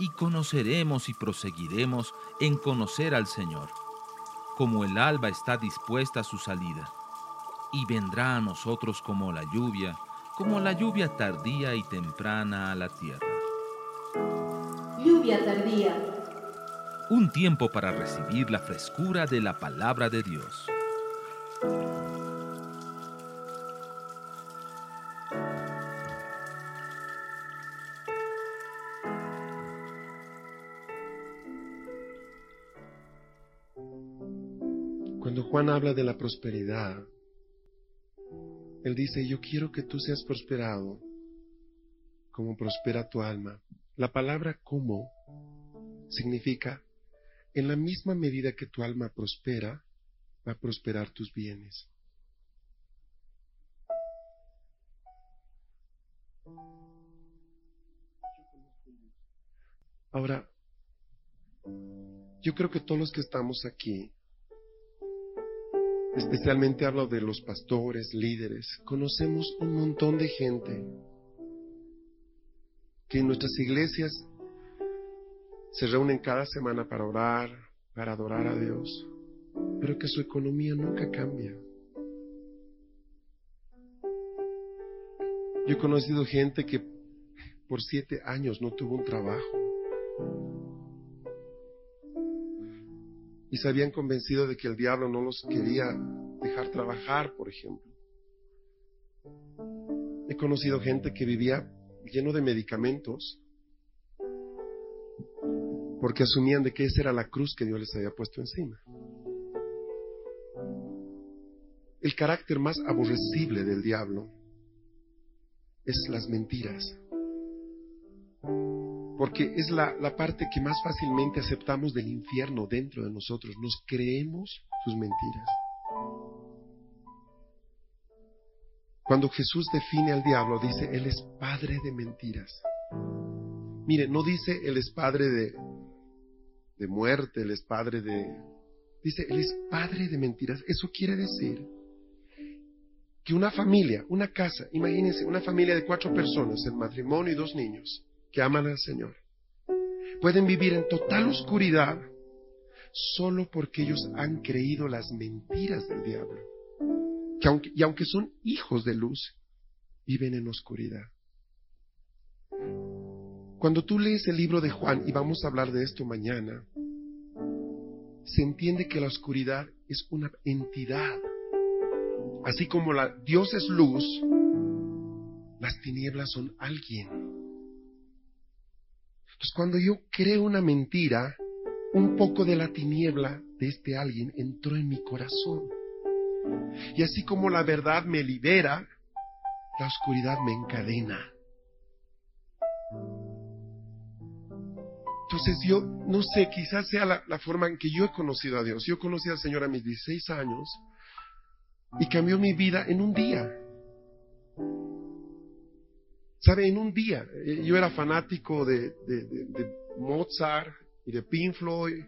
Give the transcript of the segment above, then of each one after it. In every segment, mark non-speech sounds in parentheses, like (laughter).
y conoceremos y proseguiremos en conocer al Señor, como el alba está dispuesta a su salida, y vendrá a nosotros como la lluvia, como la lluvia tardía y temprana a la tierra. Lluvia tardía. Un tiempo para recibir la frescura de la palabra de Dios. Juan habla de la prosperidad, él dice, yo quiero que tú seas prosperado como prospera tu alma. La palabra como significa, en la misma medida que tu alma prospera, va a prosperar tus bienes. Ahora, yo creo que todos los que estamos aquí especialmente hablo de los pastores, líderes, conocemos un montón de gente que en nuestras iglesias se reúnen cada semana para orar, para adorar a Dios, pero que su economía nunca cambia. Yo he conocido gente que por siete años no tuvo un trabajo y se habían convencido de que el diablo no los quería dejar trabajar, por ejemplo. He conocido gente que vivía lleno de medicamentos porque asumían de que esa era la cruz que Dios les había puesto encima. El carácter más aborrecible del diablo es las mentiras porque es la, parte que más fácilmente aceptamos del infierno dentro de nosotros. Nos creemos sus mentiras. Cuando Jesús define al diablo, dice, Él es padre de mentiras. Mire, no dice Él es padre de, de muerte, Él es padre de... Dice, Él es padre de mentiras. Eso quiere decir que una familia, una casa, imagínense, una familia de cuatro personas, el matrimonio y dos niños, que aman al Señor pueden vivir en total oscuridad solo porque ellos han creído las mentiras del diablo. y aunque son hijos de luz, viven en oscuridad. Cuando tú lees el libro de Juan, y vamos a hablar de esto mañana, se entiende que la oscuridad es una entidad. Así como la, Dios es luz, las tinieblas son alguien. Entonces, cuando yo creo una mentira, un poco de la tiniebla de este alguien entró en mi corazón. Y así como la verdad me libera, la oscuridad me encadena. Entonces yo no sé, quizás sea la, la, forma en que yo he conocido a Dios. Yo conocí al Señor a mis 16 años y cambió mi vida en un día. ¿Sabe? En un día, eh, yo era fanático de, Mozart y de Pink Floyd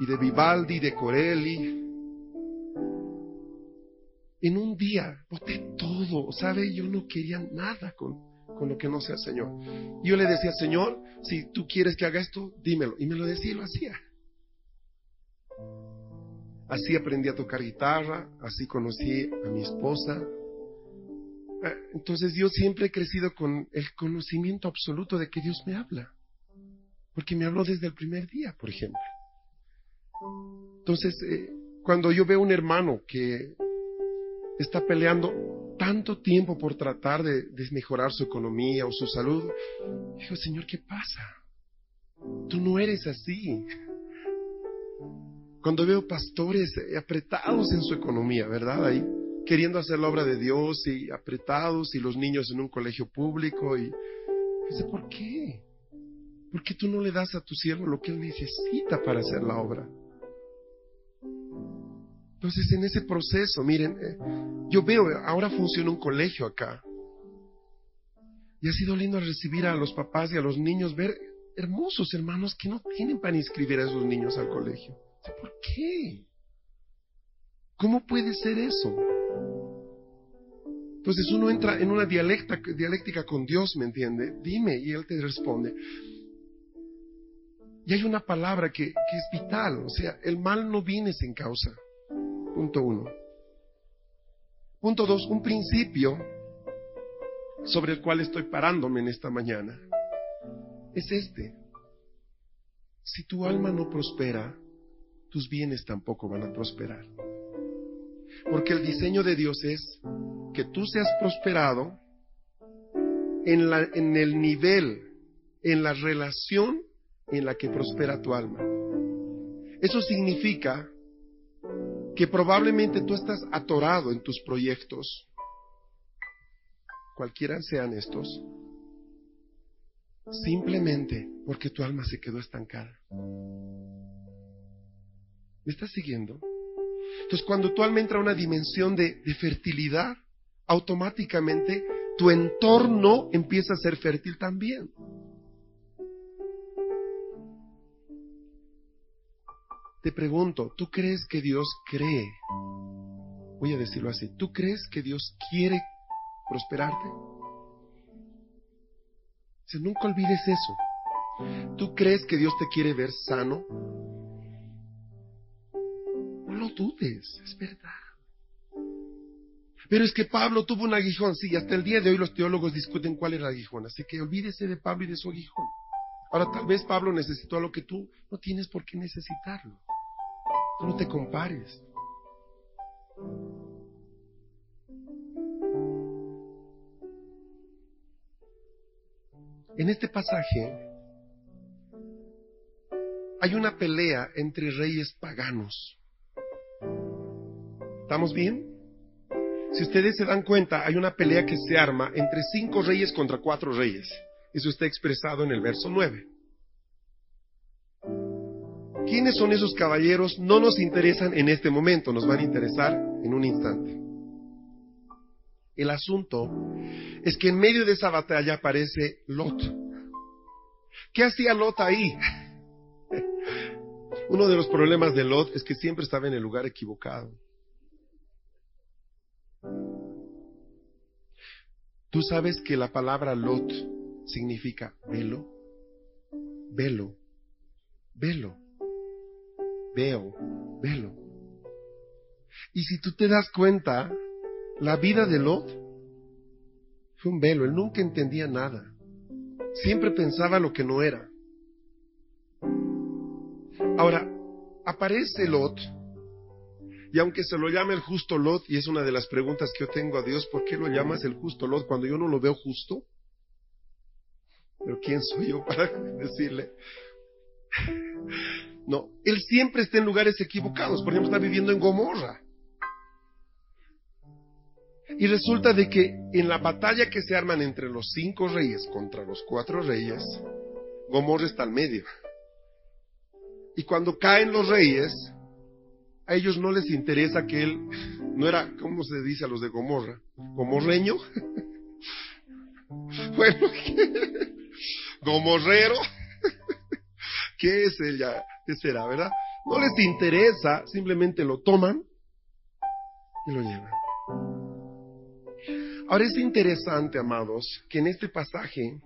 y de Vivaldi, de Corelli. En un día boté todo, ¿sabe? Yo no quería nada con, con lo que no sea Señor. Yo le decía, Señor, si tú quieres que haga esto, dímelo. Y me lo decía y lo hacía. Así aprendí a tocar guitarra, así conocí a mi esposa, entonces yo siempre he crecido con el conocimiento absoluto de que Dios me habla. Porque me habló desde el primer día, por ejemplo. Entonces, eh, cuando yo veo un hermano que está peleando tanto tiempo por tratar de, de mejorar su economía o su salud, digo, Señor, ¿qué pasa? Tú no eres así. Cuando veo pastores apretados en su economía, ¿verdad? Ahí queriendo hacer la obra de Dios y apretados y los niños en un colegio público y dice, ¿por qué? ¿Por qué tú no le das a tu siervo lo que él necesita para hacer la obra? Entonces en ese proceso, miren, eh, yo veo, ahora funciona un colegio acá. Y ha sido lindo recibir a los papás y a los niños, ver hermosos hermanos que no tienen para inscribir a esos niños al colegio. ¿Por qué? ¿Cómo puede ser eso? Entonces uno entra en una dialéctica con Dios, ¿me entiende? Dime y Él te responde. Y hay una palabra que, que es vital, o sea, el mal no viene sin causa. Punto uno. Punto dos, un principio sobre el cual estoy parándome en esta mañana es este. Si tu alma no prospera, tus bienes tampoco van a prosperar. Porque el diseño de Dios es que tú seas prosperado en, la, en el nivel, en la relación en la que prospera tu alma. Eso significa que probablemente tú estás atorado en tus proyectos, cualquiera sean estos, simplemente porque tu alma se quedó estancada. ¿Me estás siguiendo? Entonces, cuando tu alma entra a una dimensión de, de fertilidad, automáticamente tu entorno empieza a ser fértil también. Te pregunto, ¿tú crees que Dios cree? Voy a decirlo así, ¿tú crees que Dios quiere prosperarte? Si nunca olvides eso. ¿Tú crees que Dios te quiere ver sano? No lo dudes, es verdad. Pero es que Pablo tuvo un aguijón, sí, hasta el día de hoy los teólogos discuten cuál era el aguijón, así que olvídese de Pablo y de su aguijón. Ahora tal vez Pablo necesitó lo que tú no tienes por qué necesitarlo. No te compares. En este pasaje hay una pelea entre reyes paganos. ¿Estamos bien? Si ustedes se dan cuenta, hay una pelea que se arma entre cinco reyes contra cuatro reyes. Eso está expresado en el verso 9. ¿Quiénes son esos caballeros? No nos interesan en este momento, nos van a interesar en un instante. El asunto es que en medio de esa batalla aparece Lot. ¿Qué hacía Lot ahí? (laughs) Uno de los problemas de Lot es que siempre estaba en el lugar equivocado. Tú sabes que la palabra Lot significa velo, velo, velo, veo, velo. Y si tú te das cuenta, la vida de Lot fue un velo, él nunca entendía nada, siempre pensaba lo que no era. Ahora, aparece Lot, y aunque se lo llame el justo Lot, y es una de las preguntas que yo tengo a Dios, ¿por qué lo llamas el justo Lot cuando yo no lo veo justo? Pero ¿quién soy yo para (laughs) decirle? No, él siempre está en lugares equivocados. Por ejemplo, está viviendo en Gomorra. Y resulta de que en la batalla que se arman entre los cinco reyes contra los cuatro reyes, Gomorra está al medio. Y cuando caen los reyes, a ellos no les interesa que él no era, ¿cómo se dice a los de Gomorra? ¿Gomorreño? (laughs) bueno, (laughs) gomorrero. (laughs) ¿Qué es ella? ¿Qué será, verdad? No les interesa, simplemente lo toman y lo llevan. Ahora es interesante, amados, que en este pasaje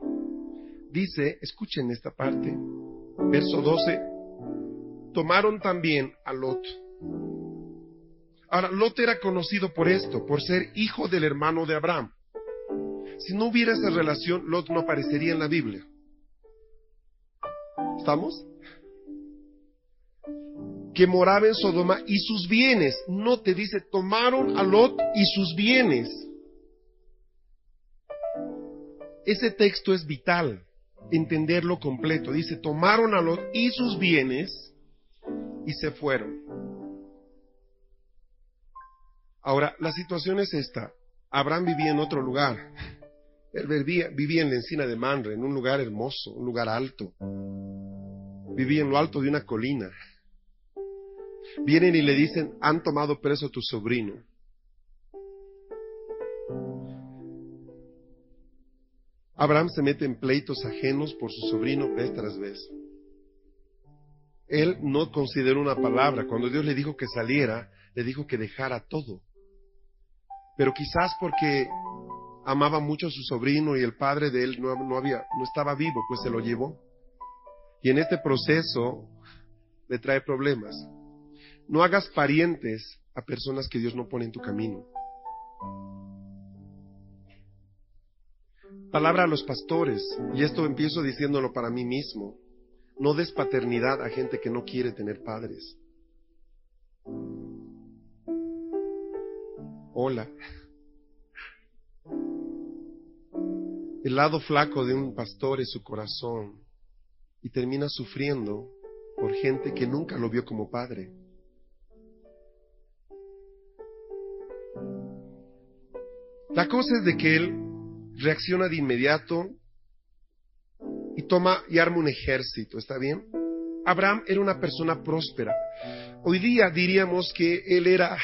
dice, escuchen esta parte, verso 12, tomaron también a Lot. Ahora, Lot era conocido por esto, por ser hijo del hermano de Abraham. Si no hubiera esa relación, Lot no aparecería en la Biblia. ¿Estamos? Que moraba en Sodoma y sus bienes. No te dice, tomaron a Lot y sus bienes. Ese texto es vital, entenderlo completo. Dice, tomaron a Lot y sus bienes y se fueron. Ahora, la situación es esta. Abraham vivía en otro lugar. Él vivía, vivía, en la encina de Manre, en un lugar hermoso, un lugar alto. Vivía en lo alto de una colina. Vienen y le dicen, han tomado preso a tu sobrino. Abraham se mete en pleitos ajenos por su sobrino vez tras vez. Él no consideró una palabra. Cuando Dios le dijo que saliera, le dijo que dejara todo. Pero quizás porque amaba mucho a su sobrino y el padre de él no, había, no estaba vivo, pues se lo llevó. Y en este proceso le trae problemas. No hagas parientes a personas que Dios no pone en tu camino. Palabra a los pastores, y esto empiezo diciéndolo para mí mismo. No des paternidad a gente que no quiere tener padres. Hola. El lado flaco de un pastor es su corazón y termina sufriendo por gente que nunca lo vio como padre. La cosa es de que él reacciona de inmediato y toma y arma un ejército, ¿está bien? Abraham era una persona próspera. Hoy día diríamos que él era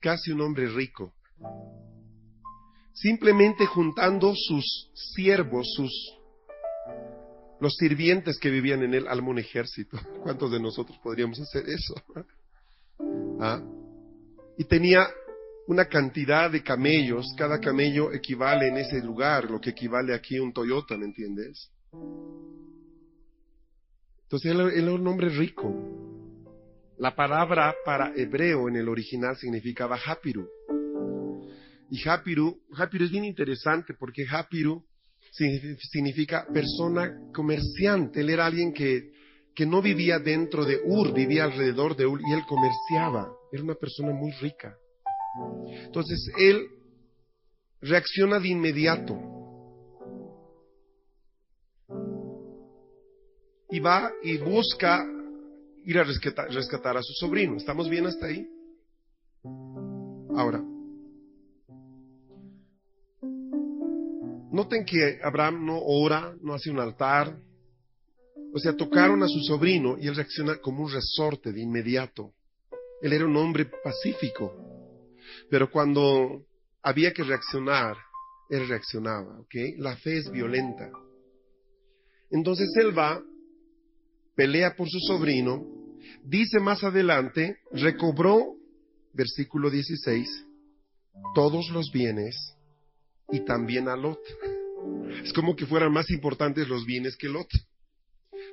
casi un hombre rico. Simplemente juntando sus siervos, sus los sirvientes que vivían en él, armó un ejército. (laughs) ¿Cuántos de nosotros podríamos hacer eso? (laughs) ¿Ah? Y tenía una cantidad de camellos, cada camello equivale en ese lugar, lo que equivale aquí un Toyota, ¿me entiendes? Entonces él, era un hombre rico. La palabra para hebreo en el original significaba Hapiru. Y Hapiru, Hapiru es bien interesante porque Hapiru significa persona comerciante. Él era alguien que, que no vivía dentro de Ur, vivía alrededor de Ur y él comerciaba. Era una persona muy rica. Entonces él reacciona de inmediato y va y busca ir a rescatar, a su sobrino. ¿Estamos bien hasta ahí? Ahora, noten que Abraham no ora, no hace un altar. O sea, tocaron a su sobrino y él reacciona como un resorte de inmediato. Él era un hombre pacífico. Pero cuando había que reaccionar, él reaccionaba, ¿ok? La fe es violenta. Entonces él va, pelea por su sobrino, dice más adelante, recobró, versículo 16, todos los bienes y también a Lot. Es como que fueran más importantes los bienes que Lot.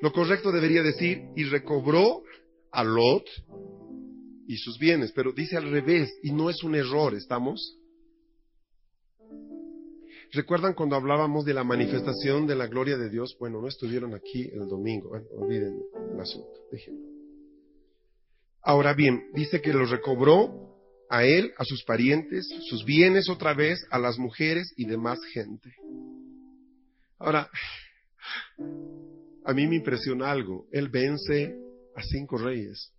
Lo correcto debería decir, y recobró a Lot y sus bienes, pero dice al revés y no es un error, ¿estamos? ¿Recuerdan cuando hablábamos de la manifestación de la gloria de Dios? Bueno, no estuvieron aquí el domingo, olviden el asunto, déjenlo. Ahora bien, dice que lo recobró a él, a sus parientes, sus bienes otra vez, a las mujeres y demás gente. Ahora, a mí me impresiona algo, él vence a cinco reyes.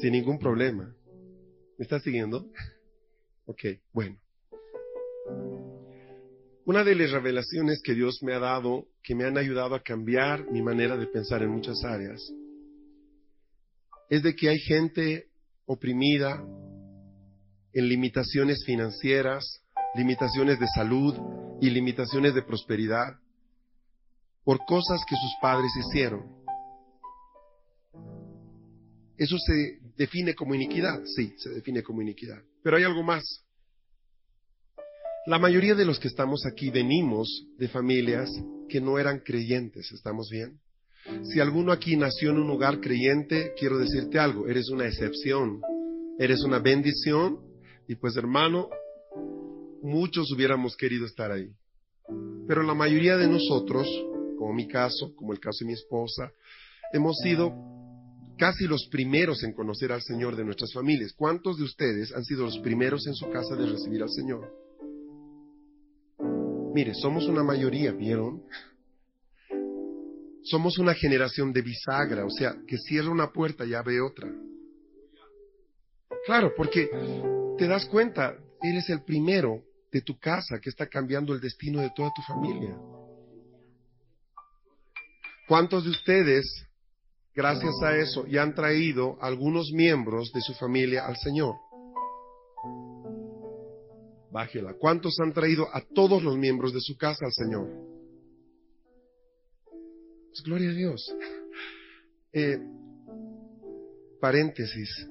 sin ningún problema. ¿Me estás siguiendo? Ok, bueno. Una de las revelaciones que Dios me ha dado, que me han ayudado a cambiar mi manera de pensar en muchas áreas, es de que hay gente oprimida en limitaciones financieras, limitaciones de salud y limitaciones de prosperidad por cosas que sus padres hicieron. Eso se define como iniquidad, sí, se define como iniquidad. Pero hay algo más. La mayoría de los que estamos aquí venimos de familias que no eran creyentes, ¿estamos bien? Si alguno aquí nació en un hogar creyente, quiero decirte algo, eres una excepción, eres una bendición y pues hermano, muchos hubiéramos querido estar ahí. Pero la mayoría de nosotros, como mi caso, como el caso de mi esposa, hemos sido casi los primeros en conocer al Señor de nuestras familias. ¿Cuántos de ustedes han sido los primeros en su casa de recibir al Señor? Mire, somos una mayoría, ¿vieron? Somos una generación de bisagra, o sea, que cierra una puerta y abre otra. Claro, porque te das cuenta, eres el primero de tu casa que está cambiando el destino de toda tu familia. ¿Cuántos de ustedes gracias a eso, ya han traído algunos miembros de su familia al Señor. Bájela. ¿Cuántos han traído a todos los miembros de su casa al Señor? Pues gloria a Dios. Eh, paréntesis.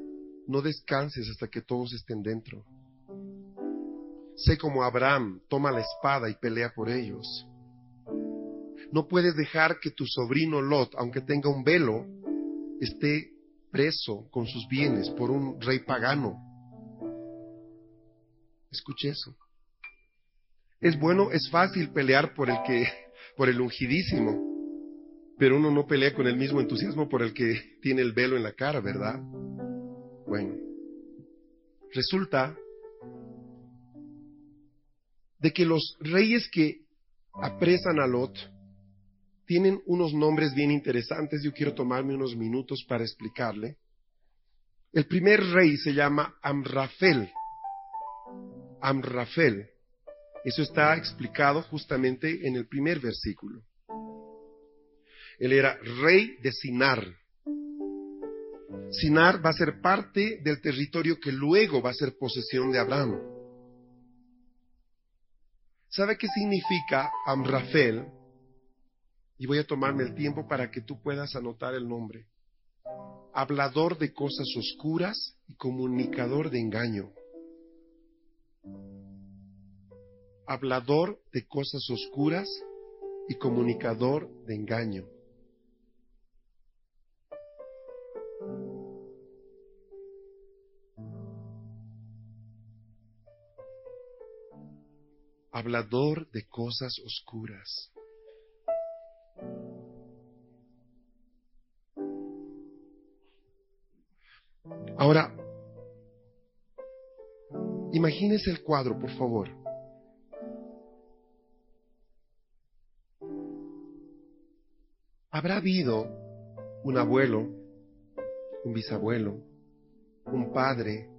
No descanses hasta que todos estén dentro. Sé como Abraham toma la espada y pelea por ellos. No puedes dejar que tu sobrino Lot, aunque tenga un velo, esté preso con sus bienes por un rey pagano. Escuche eso. Es bueno, es fácil pelear por el que, por el ungidísimo, pero uno no pelea con el mismo entusiasmo por el que tiene el velo en la cara, ¿verdad? Bueno, resulta de que los reyes que apresan a Lot tienen unos nombres bien interesantes. Yo quiero tomarme unos minutos para explicarle. El primer rey se llama Amrafel. Amrafel. Eso está explicado justamente en el primer versículo. Él era rey de Sinar. Sinar va a ser parte del territorio que luego va a ser posesión de Abraham. ¿Sabe qué significa Amrafel? Y voy a tomarme el tiempo para que tú puedas anotar el nombre. Hablador de cosas oscuras y comunicador de engaño. Hablador de cosas oscuras y comunicador de engaño. hablador de cosas oscuras. Ahora, imagínese el cuadro, por favor. ¿Habrá habido un abuelo, un bisabuelo, un padre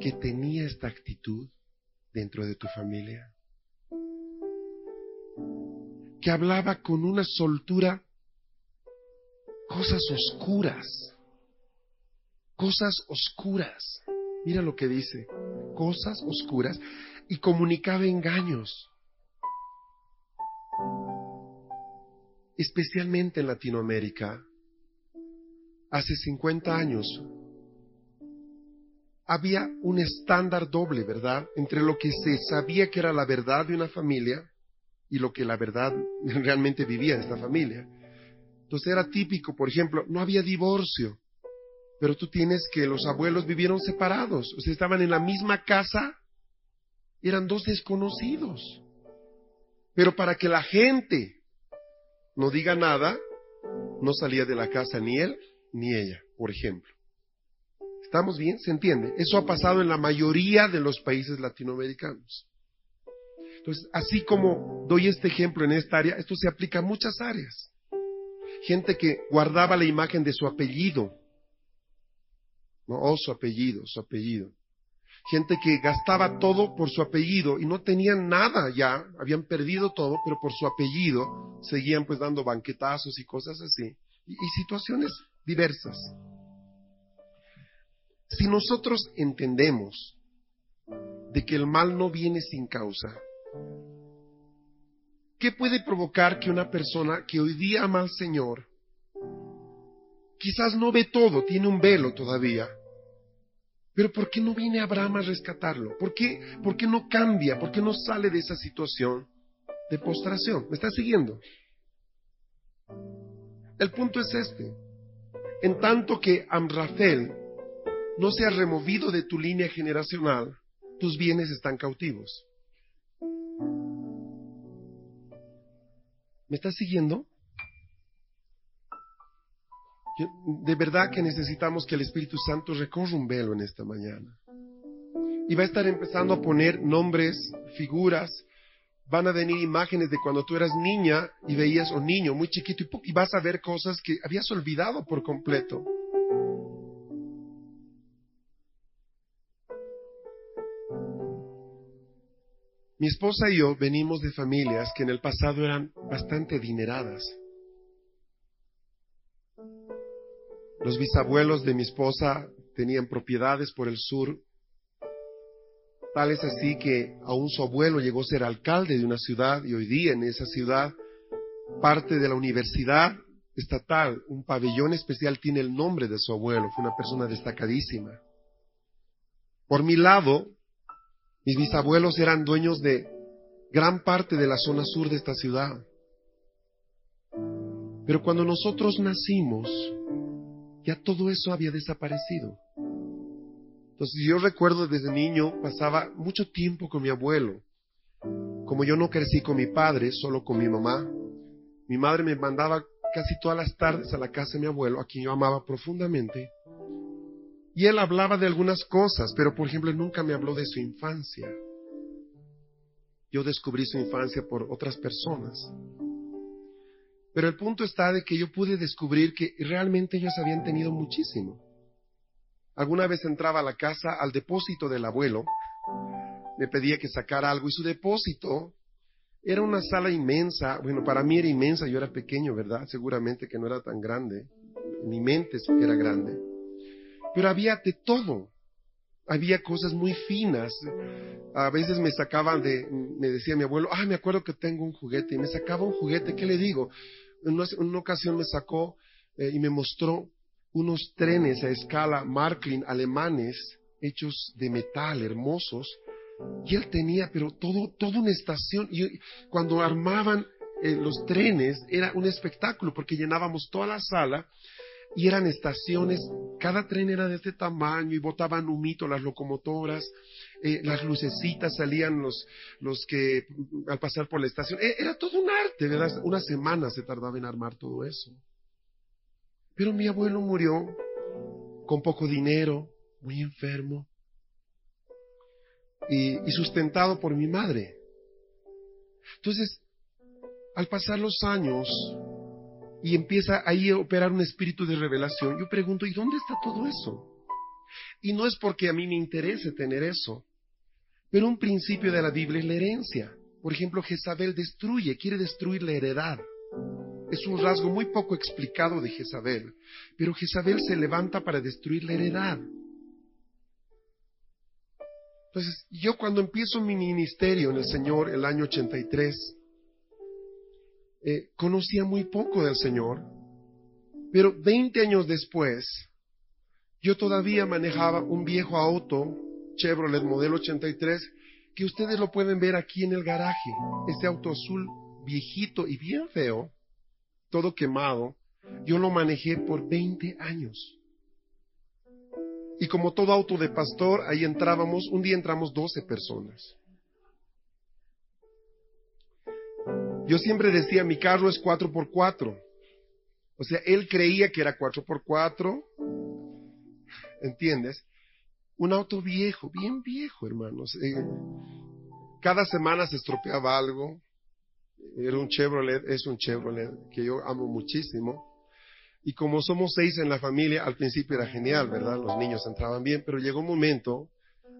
que tenía esta actitud dentro de tu familia? que hablaba con una soltura cosas oscuras, cosas oscuras. Mira lo que dice, cosas oscuras y comunicaba engaños. Especialmente en Latinoamérica, hace 50 años, había un estándar doble, ¿verdad?, entre lo que se sabía que era la verdad de una familia y lo que la verdad (laughs) realmente vivía esta familia. Entonces era típico, por ejemplo, no había divorcio, pero tú tienes que los abuelos vivieron separados, o sea, estaban en la misma casa, eran dos desconocidos. Pero para que la gente no diga nada, no salía de la casa ni él ni ella, por ejemplo. ¿Estamos bien? ¿Se entiende? Eso ha pasado en la mayoría de los países latinoamericanos. Entonces, así como doy este ejemplo en esta área, esto se aplica a muchas áreas. Gente que guardaba la imagen de su apellido, no, oh, su apellido, su apellido. Gente que gastaba todo por su apellido y no tenían nada ya, habían perdido todo, pero por su apellido seguían pues dando banquetazos y cosas así. y, y situaciones diversas. Si nosotros entendemos de que el mal no viene sin causa, ¿Qué puede provocar que una persona que hoy día ama al Señor, quizás no ve todo, tiene un velo todavía, pero ¿por qué no viene Abraham a rescatarlo? ¿Por qué, ¿Por qué no cambia? ¿Por qué no sale de esa situación de postración? ¿Me está siguiendo? El punto es este. En tanto que Amrafel no se ha removido de tu línea generacional, tus bienes están cautivos. ¿Me estás siguiendo? De verdad que necesitamos que el Espíritu Santo recorra un velo en esta mañana. Y va a estar empezando a poner nombres, figuras, van a venir imágenes de cuando tú eras niña y veías, o niño, muy chiquito, y vas a ver cosas que habías olvidado por completo. Mi esposa y yo venimos de familias que en el pasado eran bastante adineradas. Los bisabuelos de mi esposa tenían propiedades por el sur, tal es así que aún su abuelo llegó a ser alcalde de una ciudad y hoy día en esa ciudad parte de la universidad estatal, un pabellón especial tiene el nombre de su abuelo, fue una persona destacadísima. Por mi lado, Mis bisabuelos eran dueños de gran parte de la zona sur de esta ciudad. Pero cuando nosotros nacimos, ya todo eso había desaparecido. Entonces yo recuerdo desde niño pasaba mucho tiempo con mi abuelo. Como yo no crecí con mi padre, solo con mi mamá, mi madre me mandaba casi todas las tardes a la casa de mi abuelo, a quien yo amaba profundamente. Y él hablaba de algunas cosas, pero por ejemplo nunca me habló de su infancia. Yo descubrí su infancia por otras personas. Pero el punto está de que yo pude descubrir que realmente ellos habían tenido muchísimo. Alguna vez entraba a la casa al depósito del abuelo, me pedía que sacara algo y su depósito era una sala inmensa, bueno, para mí era inmensa, yo era pequeño, ¿verdad? Seguramente que no era tan grande, mi mente era grande, pero había de todo, había cosas muy finas. A veces me sacaban de, me decía mi abuelo, ah, me acuerdo que tengo un juguete, y me sacaba un juguete, ¿qué le digo? En una, ocasión me sacó eh, y me mostró unos trenes a escala Marklin alemanes, hechos de metal, hermosos, y él tenía, pero todo, toda una estación, y cuando armaban eh, los trenes era un espectáculo, porque llenábamos toda la sala, y eran estaciones, cada tren era de este tamaño y botaban humito las locomotoras, eh, las lucecitas salían los, los que al pasar por la estación, eh, era todo un arte, ¿verdad? Una semana se tardaba en armar todo eso. Pero mi abuelo murió con poco dinero, muy enfermo y, y sustentado por mi madre. Entonces, al pasar los años, y empieza ahí a operar un espíritu de revelación, yo pregunto, ¿y dónde está todo eso? Y no es porque a mí me interese tener eso, pero un principio de la Biblia es la herencia. Por ejemplo, Jezabel destruye, quiere destruir la heredad. Es un rasgo muy poco explicado de Jezabel, pero Jezabel se levanta para destruir la heredad. Entonces, yo cuando empiezo mi ministerio en el Señor el año 83, eh, conocía muy poco del Señor, pero 20 años después, yo todavía manejaba un viejo auto, Chevrolet modelo 83, que ustedes lo pueden ver aquí en el garaje. Este auto azul viejito y bien feo, todo quemado, yo lo manejé por 20 años. Y como todo auto de pastor, ahí entrábamos, un día entramos 12 personas. Yo siempre decía, mi carro es 4x4. O sea, él creía que era 4x4. ¿Entiendes? Un auto viejo, bien viejo, hermanos. Eh, cada semana se estropeaba algo. Era un Chevrolet, es un Chevrolet que yo amo muchísimo. Y como somos seis en la familia, al principio era genial, ¿verdad? Los niños entraban bien, pero llegó un momento,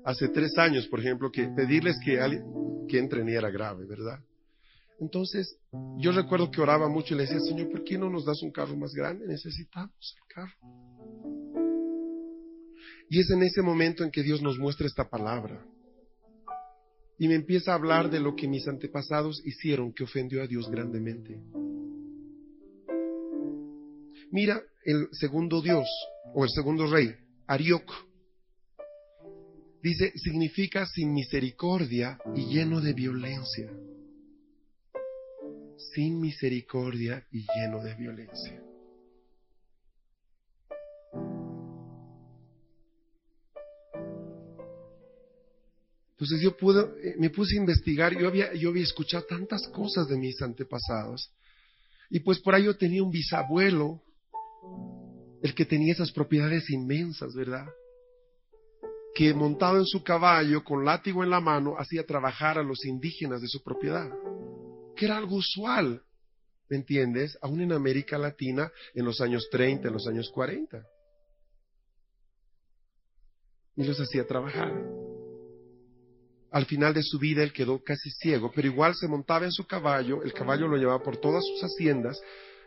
hace tres años, por ejemplo, que pedirles que, alguien, que entren y era grave, ¿verdad? Entonces, yo recuerdo que oraba mucho y le decía, Señor, ¿por qué no nos das un carro más grande? Necesitamos el carro. Y es en ese momento en que Dios nos muestra esta palabra. Y me empieza a hablar de lo que mis antepasados hicieron que ofendió a Dios grandemente. Mira el segundo Dios, o el segundo rey, Arioc. Dice, significa sin misericordia y lleno de violencia sin misericordia y lleno de violencia. Entonces yo pude, eh, me puse a investigar, yo había, yo había escuchado tantas cosas de mis antepasados. Y pues por ahí yo tenía un bisabuelo, el que tenía esas propiedades inmensas, ¿verdad? Que montado en su caballo, con látigo en la mano, hacía trabajar a los indígenas de su propiedad que era algo usual, ¿me entiendes? Aún en América Latina en los años 30, en los años 40. Y los hacía trabajar. Al final de su vida él quedó casi ciego, pero igual se montaba en su caballo, el caballo lo llevaba por todas sus haciendas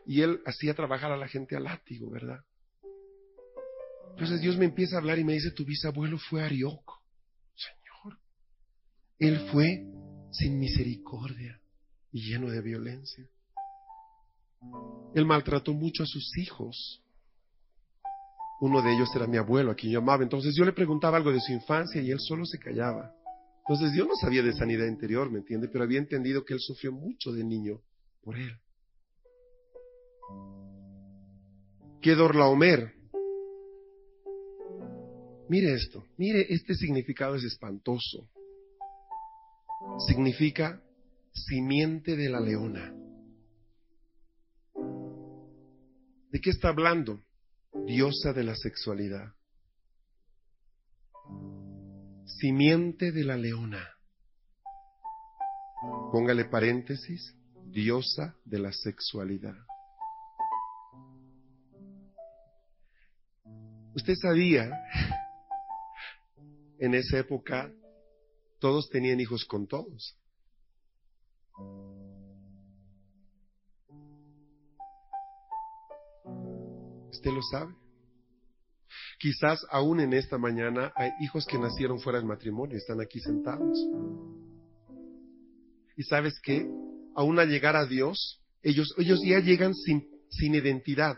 y él hacía trabajar a la gente al látigo, ¿verdad? Entonces Dios me empieza a hablar y me dice, tu bisabuelo fue Arioco. Señor, él fue sin misericordia y lleno de violencia. Él maltrató mucho a sus hijos. Uno de ellos era mi abuelo, a quien yo amaba. Entonces yo le preguntaba algo de su infancia y él solo se callaba. Entonces yo no sabía de sanidad interior, ¿me entiende? Pero había entendido que él sufrió mucho de niño por él. Que Dorlaomer. Mire esto, mire, este significado es espantoso. Significa simiente de la leona. ¿De qué está hablando? Diosa de la sexualidad. Simiente de la leona. Póngale paréntesis, diosa de la sexualidad. Usted sabía, en esa época todos tenían hijos con todos. Usted lo sabe. Quizás aún en esta mañana hay hijos que nacieron fuera del matrimonio, están aquí sentados. Y sabes qué? Aún al llegar a Dios, ellos, ellos ya llegan sin, sin identidad.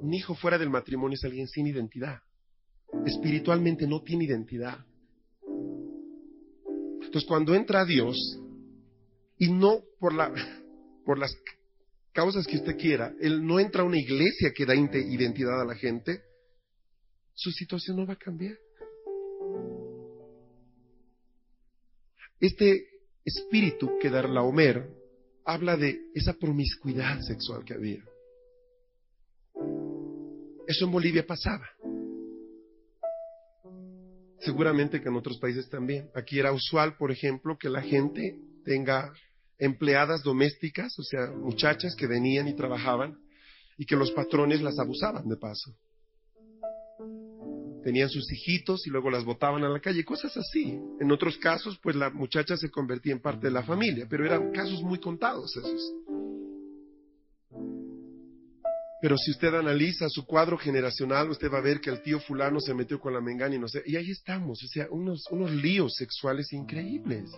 un hijo fuera del matrimonio es alguien sin identidad. Espiritualmente no tiene identidad. Entonces cuando entra a Dios, y no por, la, por las causas que usted quiera, él no entra a una iglesia que da identidad a la gente, su situación no va a cambiar. Este espíritu que dar la Homer habla de esa promiscuidad sexual que había. Eso en Bolivia pasaba. Seguramente que en otros países también. Aquí era usual, por ejemplo, que la gente tenga empleadas domésticas, o sea, muchachas que venían y trabajaban y que los patrones las abusaban de paso. Tenían sus hijitos y luego las botaban a la calle, cosas así. En otros casos, pues la muchacha se convertía en parte de la familia, pero eran casos muy contados esos. Pero si usted analiza su cuadro generacional, usted va a ver que el tío fulano se metió con la mengana y no sé. Y ahí estamos, o sea, unos, unos líos sexuales increíbles.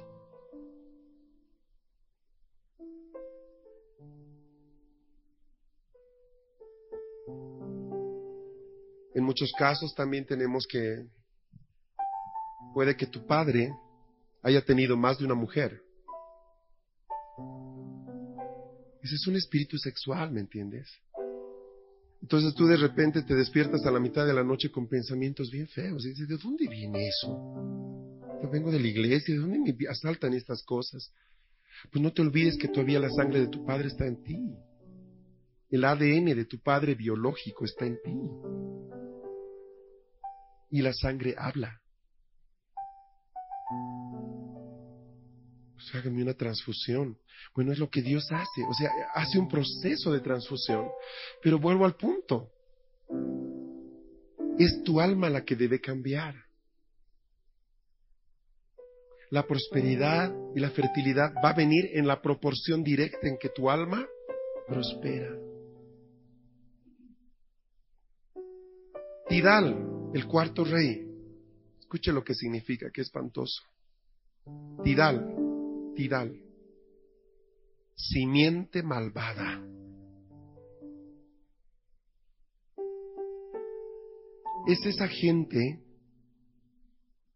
En muchos casos también tenemos que, puede que tu padre haya tenido más de una mujer. Ese es un espíritu sexual, ¿me entiendes? Entonces tú de repente te despiertas a la mitad de la noche con pensamientos bien feos y dices, ¿de dónde viene eso? Yo vengo de la iglesia, ¿de dónde me asaltan estas cosas? Pues no te olvides que todavía la sangre de tu padre está en ti. El ADN de tu padre biológico está en ti y la sangre habla. Pues hágame una transfusión. Bueno, es lo que Dios hace. O sea, hace un proceso de transfusión. Pero vuelvo al punto. Es tu alma la que debe cambiar. La prosperidad y la fertilidad va a venir en la proporción directa en que tu alma prospera. Tidal el cuarto rey, escuche lo que significa, qué espantoso. Tidal, Tidal, simiente malvada. Es esa gente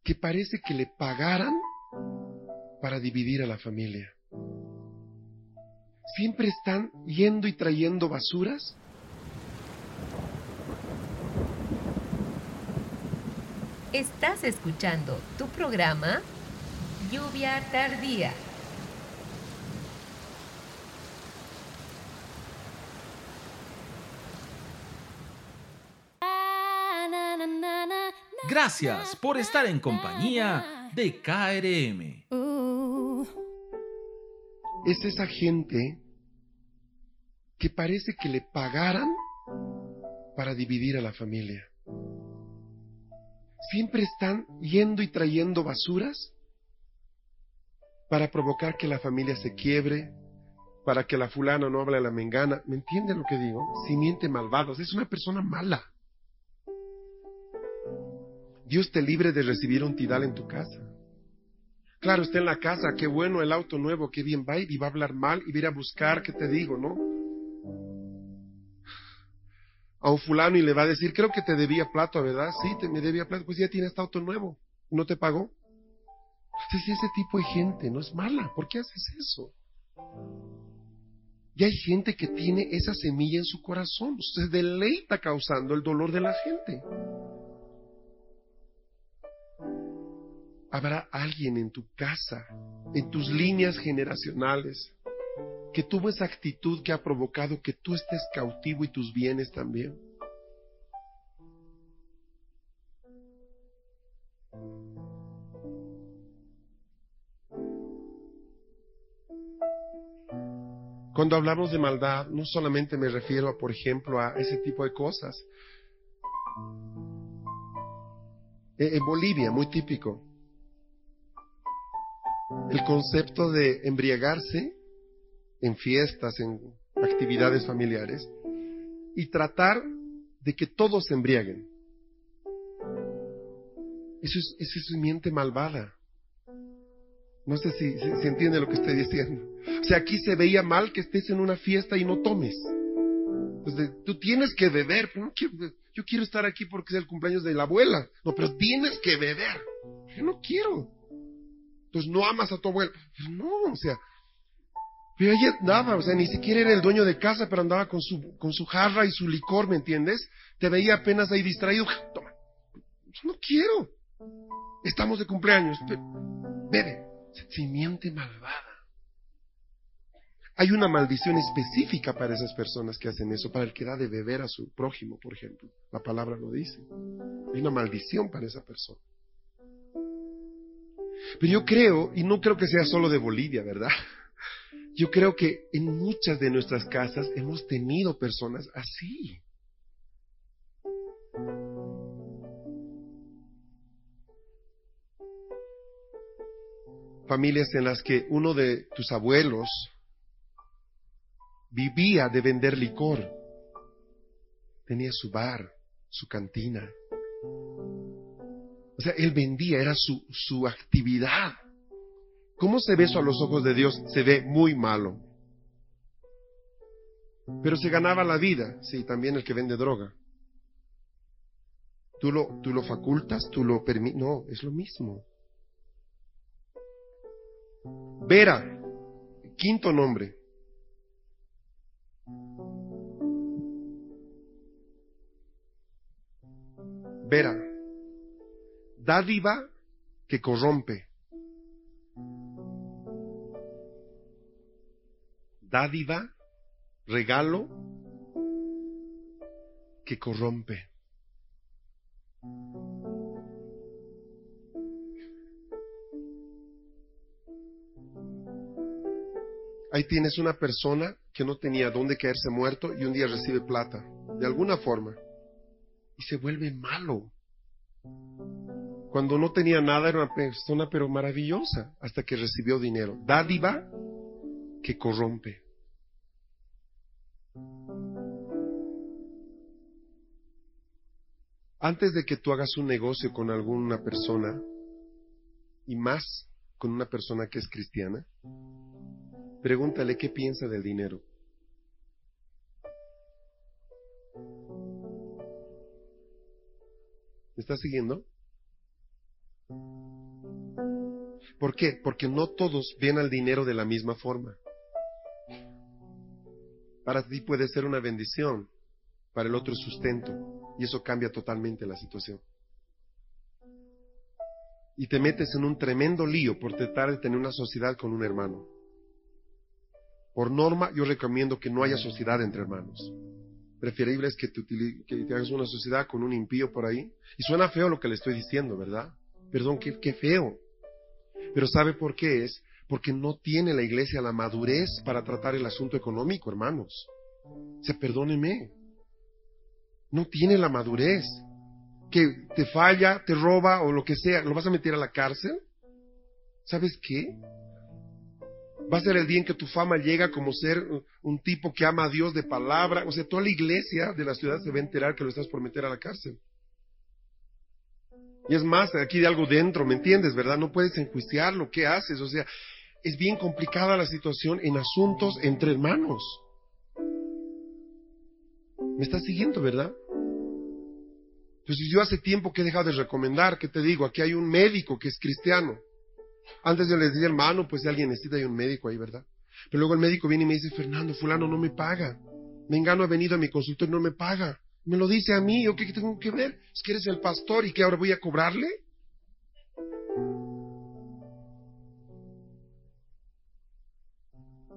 que parece que le pagaran para dividir a la familia. Siempre están yendo y trayendo basuras Estás escuchando tu programa Lluvia Tardía. Gracias por estar en compañía de KRM. Es esa gente que parece que le pagaran para dividir a la familia siempre están yendo y trayendo basuras para provocar que la familia se quiebre, para que la fulana no hable a la mengana. ¿Me entiende lo que digo? Simiente malvados. Es una persona mala. Dios te libre de recibir un tidal en tu casa. Claro, está en la casa, qué bueno el auto nuevo, qué bien va y va a hablar mal y va a ir a buscar, ¿qué te digo, no? A un fulano y le va a decir, creo que te debía plata, ¿verdad? Sí, te me debía plata, pues ya tienes auto nuevo, ¿no te pagó? Entonces ese tipo de gente no es mala. ¿Por qué haces eso? Y hay gente que tiene esa semilla en su corazón. Se deleita causando el dolor de la gente. Habrá alguien en tu casa, en tus líneas generacionales, que tuvo esa actitud que ha provocado que tú estés cautivo y tus bienes también. Cuando hablamos de maldad, no solamente me refiero, a, por ejemplo, a ese tipo de cosas. E, en Bolivia, muy típico, el concepto de embriagarse en fiestas, en actividades familiares, y tratar de que todos se embriaguen. Eso es, eso es mente malvada. No sé si, se entiende lo que estoy diciendo. O sea, aquí se veía mal que estés en una fiesta y no tomes. tú tienes que beber. yo quiero estar aquí porque es el cumpleaños de la abuela. No, pero tienes que beber. Yo no quiero. Entonces no amas a tu abuela. Pues no, o sea. Pero ella andaba, o sea, ni siquiera era el dueño de casa, pero andaba con su, con su jarra y su licor, ¿me entiendes? Te veía apenas ahí distraído. Toma. Yo no quiero. Estamos de cumpleaños. Bebe simiente malvada. Hay una maldición específica para esas personas que hacen eso, para el que da de beber a su prójimo, por ejemplo. La palabra lo dice. Hay una maldición para esa persona. Pero yo creo, y no creo que sea solo de Bolivia, ¿verdad? Yo creo que en muchas de nuestras casas hemos tenido personas así. familias en las que uno de tus abuelos vivía de vender licor. Tenía su bar, su cantina. O sea, él vendía, era su, su actividad. ¿Cómo se ve eso a los ojos de Dios? Se ve muy malo. Pero se ganaba la vida, sí, también el que vende droga. Tú lo, tú lo facultas, tú lo permites. No, es lo mismo. Vera, quinto nombre. Vera, dádiva que corrompe. Dádiva, regalo que corrompe. Ahí tienes una persona que no tenía dónde caerse muerto y un día recibe plata, de alguna forma, y se vuelve malo. Cuando no tenía nada era una persona pero maravillosa hasta que recibió dinero. Dádiva que corrompe. Antes de que tú hagas un negocio con alguna persona, y más con una persona que es cristiana, Pregúntale qué piensa del dinero. ¿Me estás siguiendo? ¿Por qué? Porque no todos ven al dinero de la misma forma. Para ti puede ser una bendición, para el otro sustento, y eso cambia totalmente la situación. Y te metes en un tremendo lío por tratar de tener una sociedad con un hermano. Por norma, yo recomiendo que no haya sociedad entre hermanos. Preferible es que te, hagas una sociedad con un impío por ahí. Y suena feo lo que le estoy diciendo, ¿verdad? Perdón, qué, qué feo. Pero ¿sabe por qué es? Porque no tiene la iglesia la madurez para tratar el asunto económico, hermanos. O sea, perdóneme. No tiene la madurez. Que te falla, te roba o lo que sea, ¿lo vas a meter a la cárcel? ¿Sabes qué? Va a ser el día en que tu fama llega como ser un tipo que ama a Dios de palabra. O sea, toda la iglesia de la ciudad se va a enterar que lo estás por meter a la cárcel. Y es más, aquí de algo dentro, ¿me entiendes, verdad? No puedes enjuiciarlo, ¿qué haces? O sea, es bien complicada la situación en asuntos entre hermanos. ¿Me estás siguiendo, verdad? Entonces yo hace tiempo que he dejado de recomendar, que te digo, aquí hay un médico que es cristiano Antes yo les decía, hermano, pues si alguien necesita, hay un médico ahí, ¿verdad? Pero luego el médico viene y me dice, Fernando, fulano no me paga. Mengano ha venido a mi consultorio y no me paga. Me lo dice a mí, ¿yo qué tengo que ver? Es que eres el pastor y que ahora voy a cobrarle.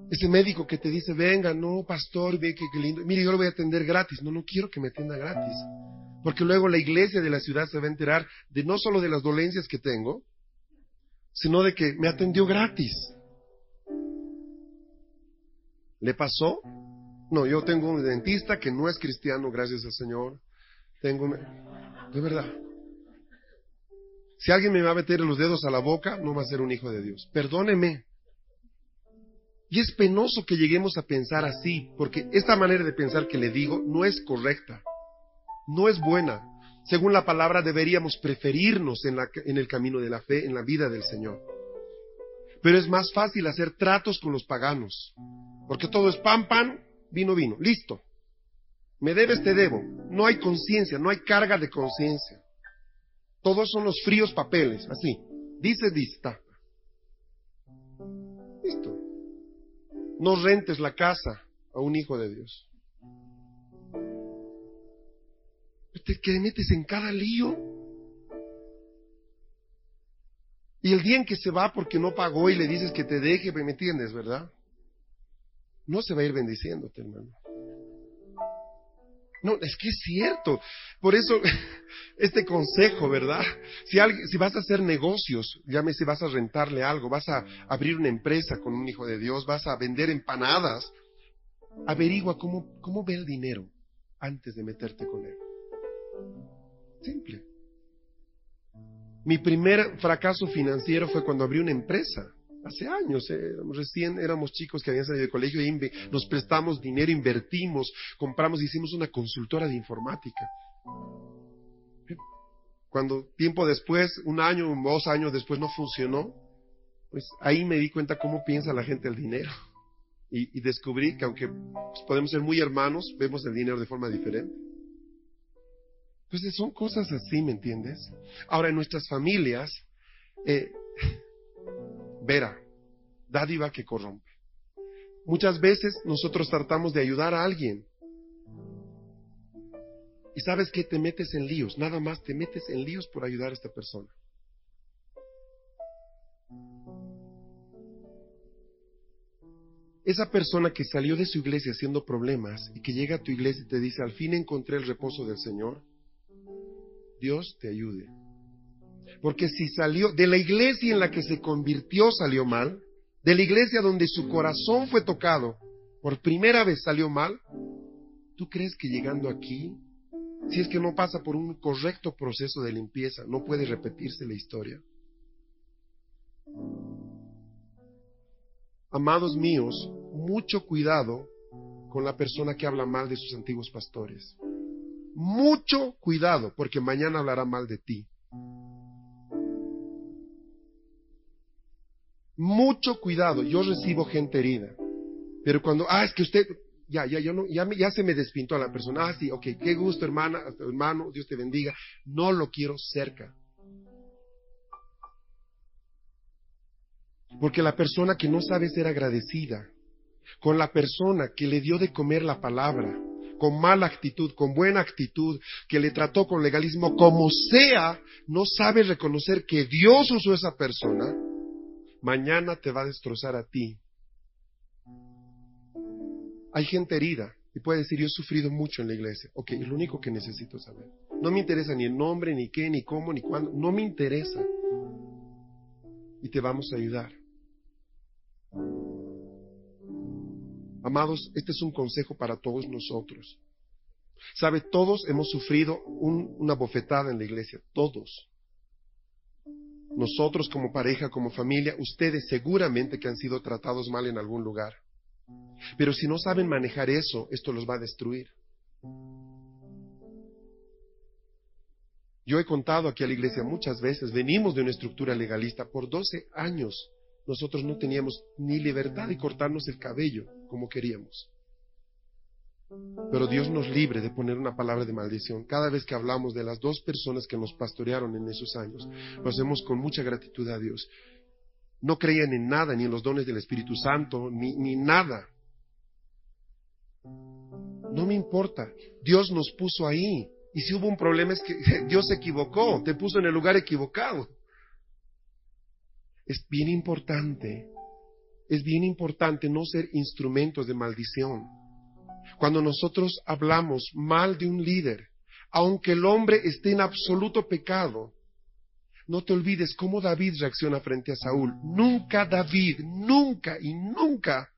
Ese médico que te dice, venga, no, pastor, ve que, lindo. Mire, yo lo voy a atender gratis. No, no quiero que me atienda gratis. Porque luego la iglesia de la ciudad se va a enterar de no solo de las dolencias que tengo, sino de que me atendió gratis. ¿Le pasó? No, yo tengo un dentista que no es cristiano, gracias al Señor. Tengo De verdad. Si alguien me va a meter los dedos a la boca, no va a ser un hijo de Dios. Perdóneme. Y es penoso que lleguemos a pensar así, porque esta manera de pensar que le digo no es correcta, no es buena. Según la palabra deberíamos preferirnos en, el camino de la fe, en la vida del Señor. Pero es más fácil hacer tratos con los paganos, porque todo es pan, pan, vino, vino, listo. Me debes, te debo. No hay conciencia, no hay carga de conciencia. Todos son los fríos papeles, así. Dice, dice, Listo. No rentes la casa a un hijo de Dios. Te metes en cada lío. Y el día en que se va porque no pagó y le dices que te deje, me entiendes, ¿verdad? No se va a ir bendiciéndote, hermano. No, es que es cierto. Por eso, (laughs) este consejo, ¿verdad? Si, alguien, si vas a hacer negocios, llámese, vas a rentarle algo, vas a abrir una empresa con un hijo de Dios, vas a vender empanadas, averigua cómo, cómo ve el dinero antes de meterte con él. Simple. Mi primer fracaso financiero fue cuando abrí una empresa. Hace años, eh, recién éramos chicos que habían salido de colegio y nos prestamos dinero, invertimos, compramos, hicimos una consultora de informática. Cuando tiempo después, un año, dos años después no funcionó, pues ahí me di cuenta cómo piensa la gente el dinero. Y, descubrí que aunque pues, podemos ser muy hermanos, vemos el dinero de forma diferente. Entonces son cosas así, ¿me entiendes? Ahora en nuestras familias, eh, vera, dádiva que corrompe. Muchas veces nosotros tratamos de ayudar a alguien. Y sabes que te metes en líos, nada más te metes en líos por ayudar a esta persona. Esa persona que salió de su iglesia haciendo problemas y que llega a tu iglesia y te dice, al fin encontré el reposo del Señor, Dios te ayude. Porque si salió de la iglesia en la que se convirtió salió mal, de la iglesia donde su corazón fue tocado, por primera vez salió mal, ¿tú crees que llegando aquí, si es que no pasa por un correcto proceso de limpieza, no puede repetirse la historia? Amados míos, mucho cuidado con la persona que habla mal de sus antiguos pastores. Mucho cuidado, porque mañana hablará mal de ti. Mucho cuidado. Yo recibo gente herida. Pero cuando, ah, es que usted, ya, ya, yo no, ya, se me despintó a la persona. Ah, sí, ok, qué gusto, hermana, hermano, Dios te bendiga. No lo quiero cerca. Porque la persona que no sabe ser agradecida con la persona que le dio de comer la palabra, con mala actitud, con buena actitud, que le trató con legalismo, como sea, no sabe reconocer que Dios usó esa persona, mañana te va a destrozar a ti. Hay gente herida y puede decir, yo he sufrido mucho en la iglesia. Ok, es lo único que necesito saber. No me interesa ni el nombre, ni qué, ni cómo, ni cuándo. No me interesa. Y te vamos a ayudar. Amados, este es un consejo para todos nosotros. Sabe, todos hemos sufrido una bofetada en la iglesia, todos. Nosotros como pareja, como familia, ustedes seguramente que han sido tratados mal en algún lugar. Pero si no saben manejar eso, esto los va a destruir. Yo he contado aquí a la iglesia muchas veces, venimos de una estructura legalista por 12 años nosotros no teníamos ni libertad de cortarnos el cabello como queríamos. Pero Dios nos libre de poner una palabra de maldición. Cada vez que hablamos de las dos personas que nos pastorearon en esos años, lo hacemos con mucha gratitud a Dios. No creían en nada, ni en los dones del Espíritu Santo, ni, ni nada. No me importa. Dios nos puso ahí. Y si hubo un problema es que (laughs) Dios se equivocó, te puso en el lugar equivocado. Es bien importante, es bien importante no ser instrumentos de maldición. Cuando nosotros hablamos mal de un líder, aunque el hombre esté en absoluto pecado, no te olvides cómo David reacciona frente a Saúl. Nunca David, nunca y nunca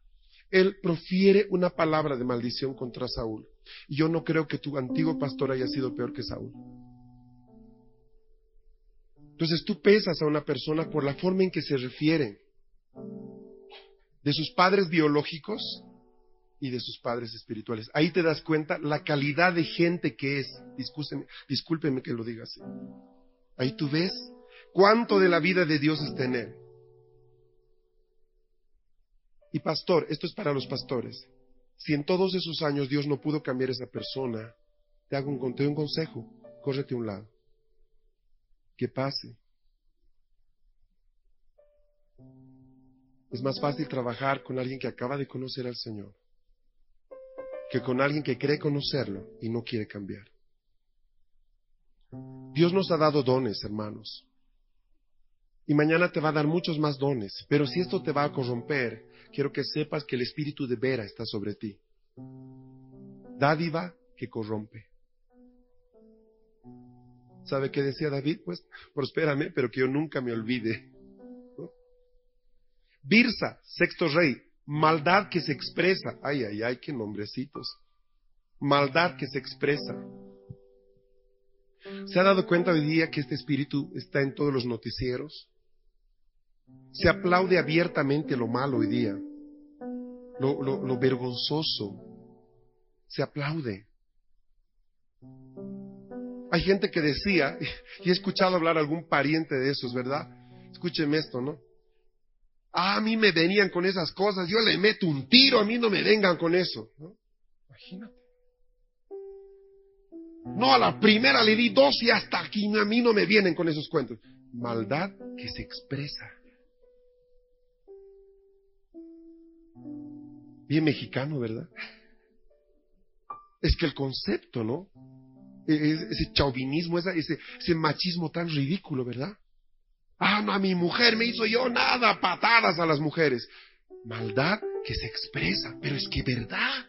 él profiere una palabra de maldición contra Saúl. Y yo no creo que tu antiguo pastor haya sido peor que Saúl. Entonces tú pesas a una persona por la forma en que se refiere de sus padres biológicos y de sus padres espirituales. Ahí te das cuenta la calidad de gente que es. Discúlpeme, discúlpeme que lo diga así. Ahí tú ves cuánto de la vida de Dios está en él. Y pastor, esto es para los pastores. Si en todos esos años Dios no pudo cambiar a esa persona, te hago un, te doy un consejo, córrete a un lado que pase. Es más fácil trabajar con alguien que acaba de conocer al Señor que con alguien que cree conocerlo y no quiere cambiar. Dios nos ha dado dones, hermanos. Y mañana te va a dar muchos más dones. Pero si esto te va a corromper, quiero que sepas que el espíritu de Vera está sobre ti. Dádiva que corrompe. ¿Sabe qué decía David? Pues, prospérame, pero que yo nunca me olvide. Birsa, sexto rey, maldad que se expresa. Ay, ay, ay, qué nombrecitos. Maldad que se expresa. ¿Se ha dado cuenta hoy día que este espíritu está en todos los noticieros? Se aplaude abiertamente lo malo hoy día, lo, lo, vergonzoso. Se aplaude. Hay gente que decía, (laughs) y he escuchado hablar a algún pariente de esos, ¿verdad? Escúcheme esto, ¿no? Ah, a mí me venían con esas cosas, yo le meto un tiro, a mí no me vengan con eso. Imagínate. No, a la primera le di dos y hasta aquí a mí no me vienen con esos cuentos. Maldad que se expresa. Bien mexicano, ¿verdad? Es que el concepto, ¿no? ese chauvinismo, ese, ese machismo tan ridículo, ¿verdad? Ah, no, a mi mujer me hizo yo nada, patadas a las mujeres. Maldad que se expresa, pero es que verdad.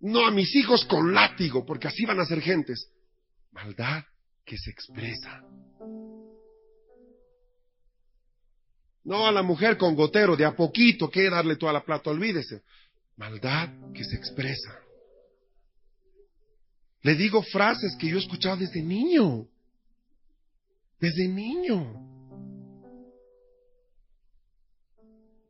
No a mis hijos con látigo, porque así van a ser gentes. Maldad que se expresa. No a la mujer con gotero, de a poquito, que darle toda la plata, olvídese. Maldad que se expresa. Le digo frases que yo he escuchado desde niño. Desde niño.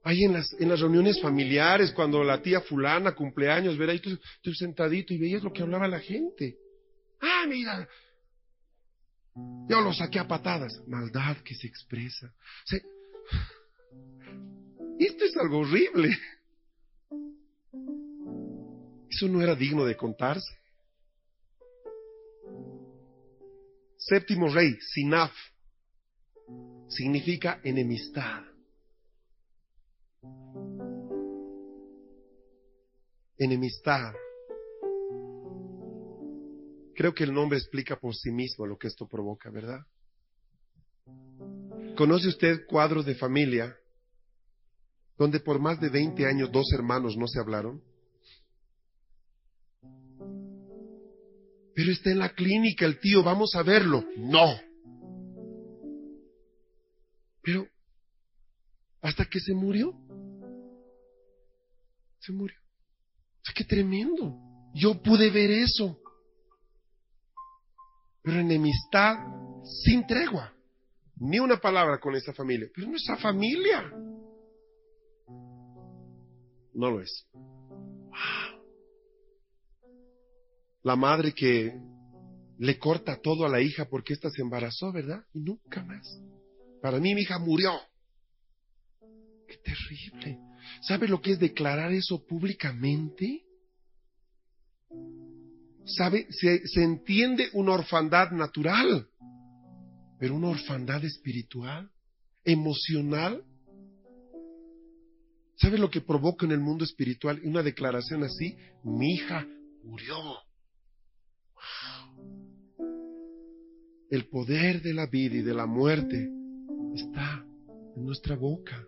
Ahí en las, en las reuniones familiares, cuando la tía fulana cumpleaños, ver ahí tú, sentadito y veías lo que hablaba la gente. Ah, mira, yo lo saqué a patadas. Maldad que se expresa. esto es algo horrible. Eso no era digno de contarse. Séptimo rey, Sinaf, significa enemistad. Enemistad. Creo que el nombre explica por sí mismo lo que esto provoca, ¿verdad? ¿Conoce usted cuadros de familia donde por más de 20 años dos hermanos no se hablaron? Pero está en la clínica el tío, vamos a verlo. No. Pero, hasta que se murió, se murió. O sea, qué tremendo. Yo pude ver eso. Pero enemistad sin tregua. Ni una palabra con esa familia. Pero nuestra familia. No lo es la madre que le corta todo a la hija porque ésta se embarazó, ¿verdad? Y nunca más. Para mí mi hija murió. Qué terrible. ¿Sabe lo que es declarar eso públicamente? ¿Sabe? Se, se entiende una orfandad natural, pero una orfandad espiritual. emocional. ¿Sabes lo que provoca en el mundo espiritual una declaración así? Mi hija murió. El poder de la vida y de la muerte está en nuestra boca.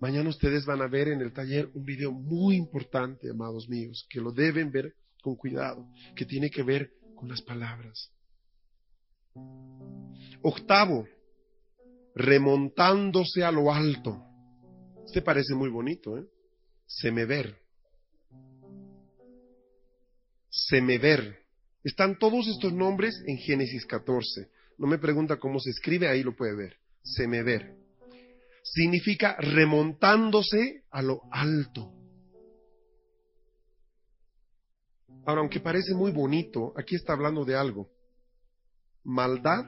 Mañana ustedes van a ver en el taller un video muy importante, amados míos, que lo deben ver con cuidado, que tiene que ver con las palabras. Octavo, remontándose a lo alto. Este parece muy bonito, ¿eh? Semever. Semever. Están todos estos nombres en Génesis 14. No me pregunta cómo se escribe, ahí lo puede ver. Semever. Significa remontándose a lo alto. Ahora, aunque parece muy bonito, aquí está hablando de algo. Maldad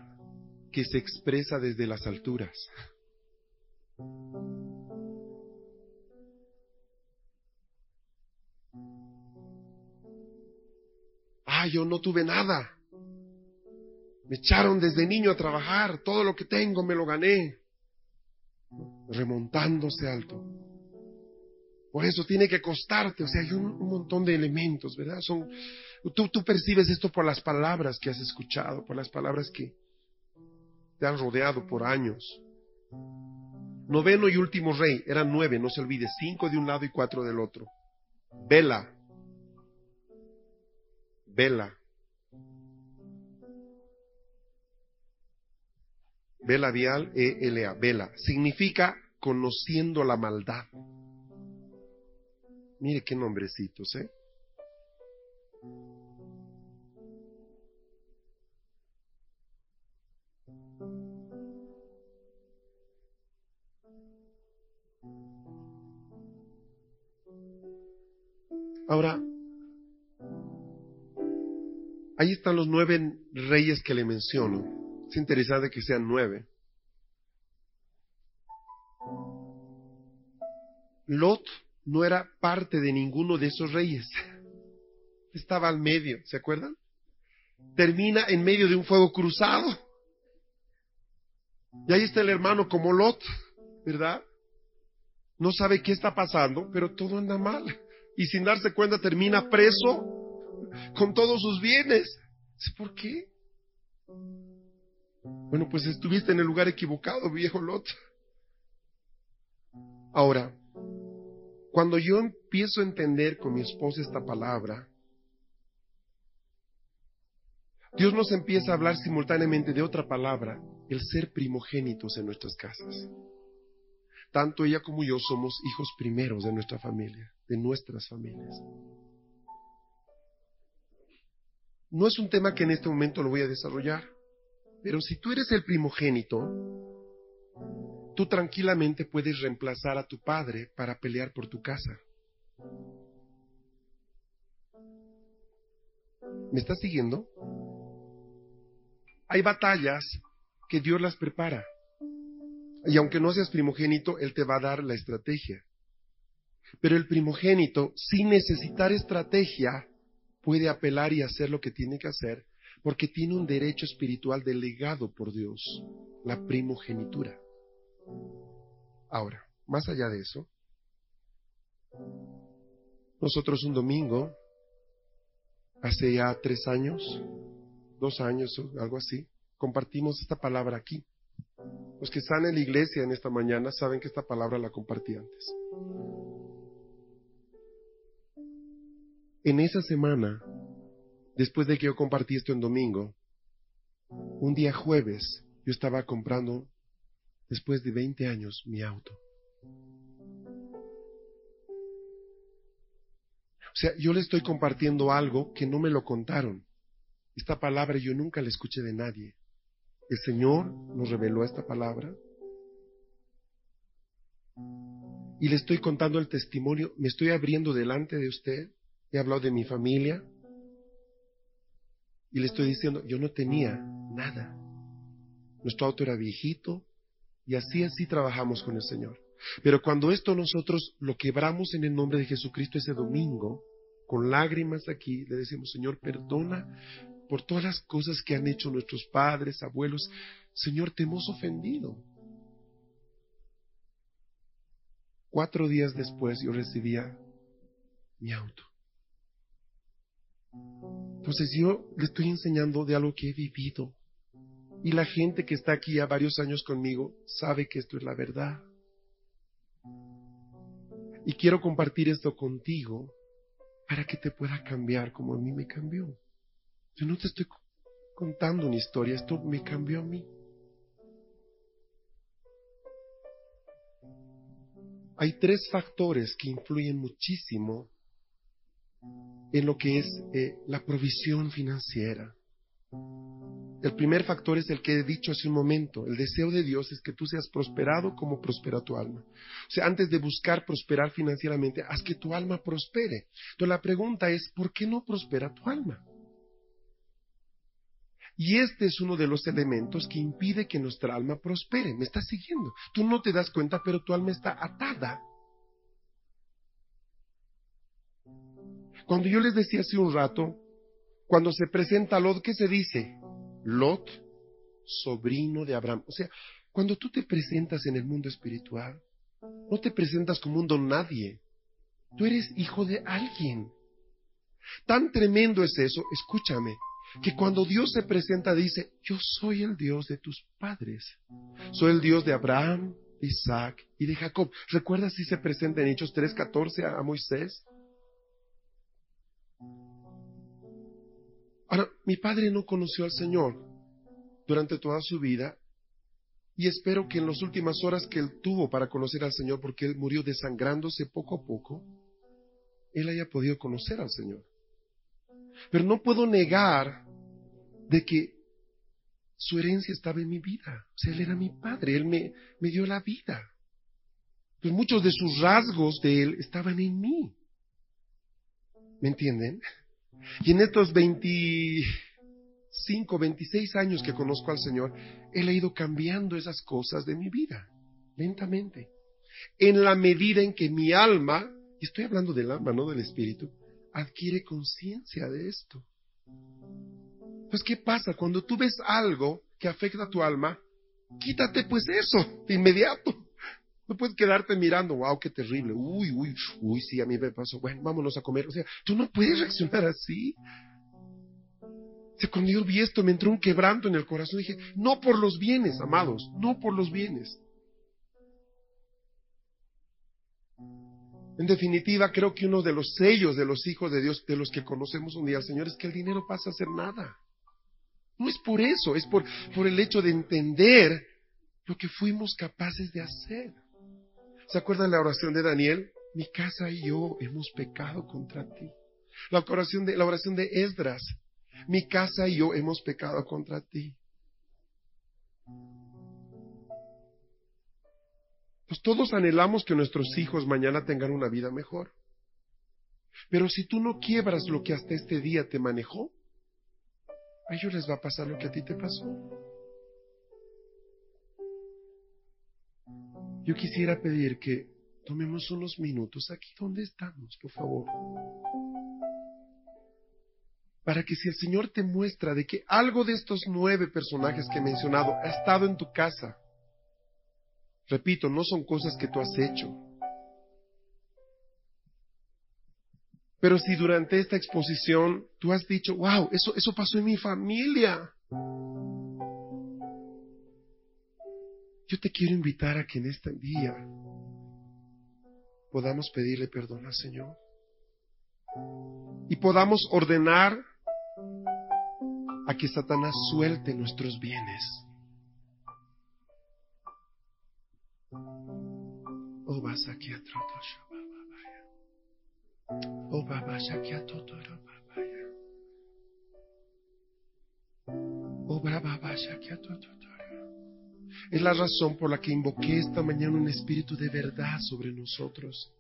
que se expresa desde las alturas. Yo no tuve nada. Me echaron desde niño a trabajar, todo lo que tengo me lo gané. Remontándose alto. Por eso tiene que costarte, o sea, hay un, montón de elementos, ¿verdad? Son, tú, tú percibes esto por las palabras que has escuchado, por las palabras que te han rodeado por años. Noveno y último rey, eran nueve, no se olvide, cinco de un lado y cuatro del otro. Vela, vela. Vela vial, E-L-A, vela. Significa conociendo la maldad. Mire qué nombrecitos, ¿eh? Ahora, ahí están los nueve reyes que le menciono. Es interesante que sean nueve. Lot no era parte de ninguno de esos reyes. Estaba al medio, ¿se acuerdan? Termina en medio de un fuego cruzado. Y ahí está el hermano como Lot, ¿verdad? No sabe qué está pasando, pero todo anda mal. Y sin darse cuenta termina preso con todos sus bienes. ¿Por qué? Bueno, pues estuviste en el lugar equivocado, viejo Lot. Ahora, cuando yo empiezo a entender con mi esposa esta palabra, Dios nos empieza a hablar simultáneamente de otra palabra, el ser primogénitos en nuestras casas. Tanto ella como yo somos hijos primeros de nuestra familia, de nuestras familias. No es un tema que en este momento lo voy a desarrollar, pero si tú eres el primogénito, tú tranquilamente puedes reemplazar a tu padre para pelear por tu casa. ¿Me estás siguiendo? Hay batallas que Dios las prepara. Y aunque no seas primogénito, Él te va a dar la estrategia. Pero el primogénito, sin necesitar estrategia, puede apelar y hacer lo que tiene que hacer, porque tiene un derecho espiritual delegado por Dios, la primogenitura. Ahora, más allá de eso, nosotros un domingo, hace ya tres años, dos años o algo así, compartimos esta palabra aquí. Los que están en la iglesia en esta mañana saben que esta palabra la compartí antes. En esa semana, después de que yo compartí esto en domingo, un día jueves yo estaba comprando después de 20 años, mi auto. O sea, yo le estoy compartiendo algo que no me lo contaron. Esta palabra yo nunca la escuché de nadie. El Señor nos reveló esta palabra. Y le estoy contando el testimonio, me estoy abriendo delante de usted. He hablado de mi familia. Y le estoy diciendo, yo no tenía nada. Nuestro auto era viejito, y así, así trabajamos con el Señor. Pero cuando esto nosotros lo quebramos en el nombre de Jesucristo ese domingo, con lágrimas aquí, le decimos, Señor, perdona por todas las cosas que han hecho nuestros padres, abuelos. Señor, te hemos ofendido. Cuatro días después yo recibía mi auto. Entonces yo le estoy enseñando de algo que he vivido. Y la gente que está aquí ya varios años conmigo sabe que esto es la verdad. Y quiero compartir esto contigo para que te pueda cambiar como a mí me cambió. Yo no te estoy contando una historia, esto me cambió a mí. Hay tres factores que influyen muchísimo en lo que es eh, la provisión financiera. El primer factor es el que he dicho hace un momento. El deseo de Dios es que tú seas prosperado como prospera tu alma. O sea, antes de buscar prosperar financieramente, haz que tu alma prospere. Entonces la pregunta es, ¿por qué no prospera tu alma? Y este es uno de los elementos que impide que nuestra alma prospere. ¿Me estás siguiendo? Tú no te das cuenta, pero tu alma está atada Cuando yo les decía hace un rato, cuando se presenta Lot, ¿qué se dice? Lot, sobrino de Abraham. O sea, cuando tú te presentas en el mundo espiritual, no te presentas como un don nadie. Tú eres hijo de alguien. Tan tremendo es eso, escúchame, que cuando Dios se presenta dice, yo soy el Dios de tus padres. Soy el Dios de Abraham, Isaac y de Jacob. ¿Recuerdas si se presenta en Hechos 3.14 a Moisés? Ahora, mi padre no conoció al Señor durante toda su vida y espero que en las últimas horas que él tuvo para conocer al Señor, porque él murió desangrándose poco a poco, él haya podido conocer al Señor. Pero no puedo negar de que su herencia estaba en mi vida. O sea, él era mi padre, él me, me dio la vida. Pues muchos de sus rasgos de él estaban en mí. ¿Me entienden? Y en estos 25, 26 años que conozco al Señor, Él ha ido cambiando esas cosas de mi vida, lentamente. En la medida en que mi alma, y estoy hablando del alma, no del espíritu, adquiere conciencia de esto. Pues, ¿qué pasa? Cuando tú ves algo que afecta a tu alma, quítate pues eso de inmediato. No puedes quedarte mirando, wow, qué terrible, uy, uy, uy, sí, a mí me pasó, bueno, vámonos a comer. O sea, tú no puedes reaccionar así. O sea, cuando yo vi esto, me entró un quebranto en el corazón. Dije, no por los bienes, amados, no por los bienes. En definitiva, creo que uno de los sellos de los hijos de Dios, de los que conocemos un día al Señor, es que el dinero pasa a ser nada. No es por eso, es por, por el hecho de entender lo que fuimos capaces de hacer. ¿Se acuerdan la oración de Daniel? Mi casa y yo hemos pecado contra ti. La oración de, la oración de Esdras. Mi casa y yo hemos pecado contra ti. Pues todos anhelamos que nuestros hijos mañana tengan una vida mejor. Pero si tú no quiebras lo que hasta este día te manejó, a ellos les va a pasar lo que a ti te pasó. Yo quisiera pedir que tomemos unos minutos aquí donde estamos, por favor. Para que si el Señor te muestra de que algo de estos nueve personajes que he mencionado ha estado en tu casa, repito, no son cosas que tú has hecho. Pero si durante esta exposición tú has dicho, wow, eso, eso pasó en mi familia. Yo te quiero invitar a que en este día podamos pedirle perdón al Señor y podamos ordenar a que Satanás suelte nuestros bienes. Oh, es la razón por la que invoqué esta mañana un espíritu de verdad sobre nosotros.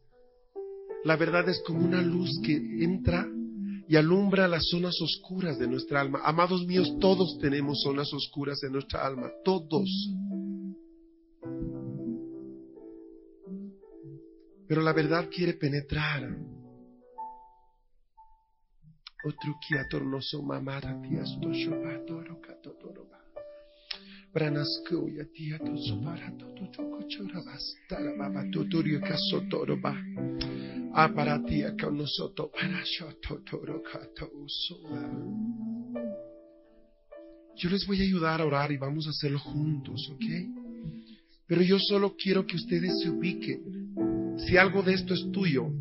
La verdad es como una luz que entra y alumbra las zonas oscuras de nuestra alma. Amados míos, todos tenemos zonas oscuras en nuestra alma, todos. Pero la verdad quiere penetrar. Otro tu tu usoa. Yo les voy a ayudar a orar y vamos a hacerlo juntos, ¿ok? Pero yo solo quiero que ustedes se ubiquen. Si algo de esto es tuyo,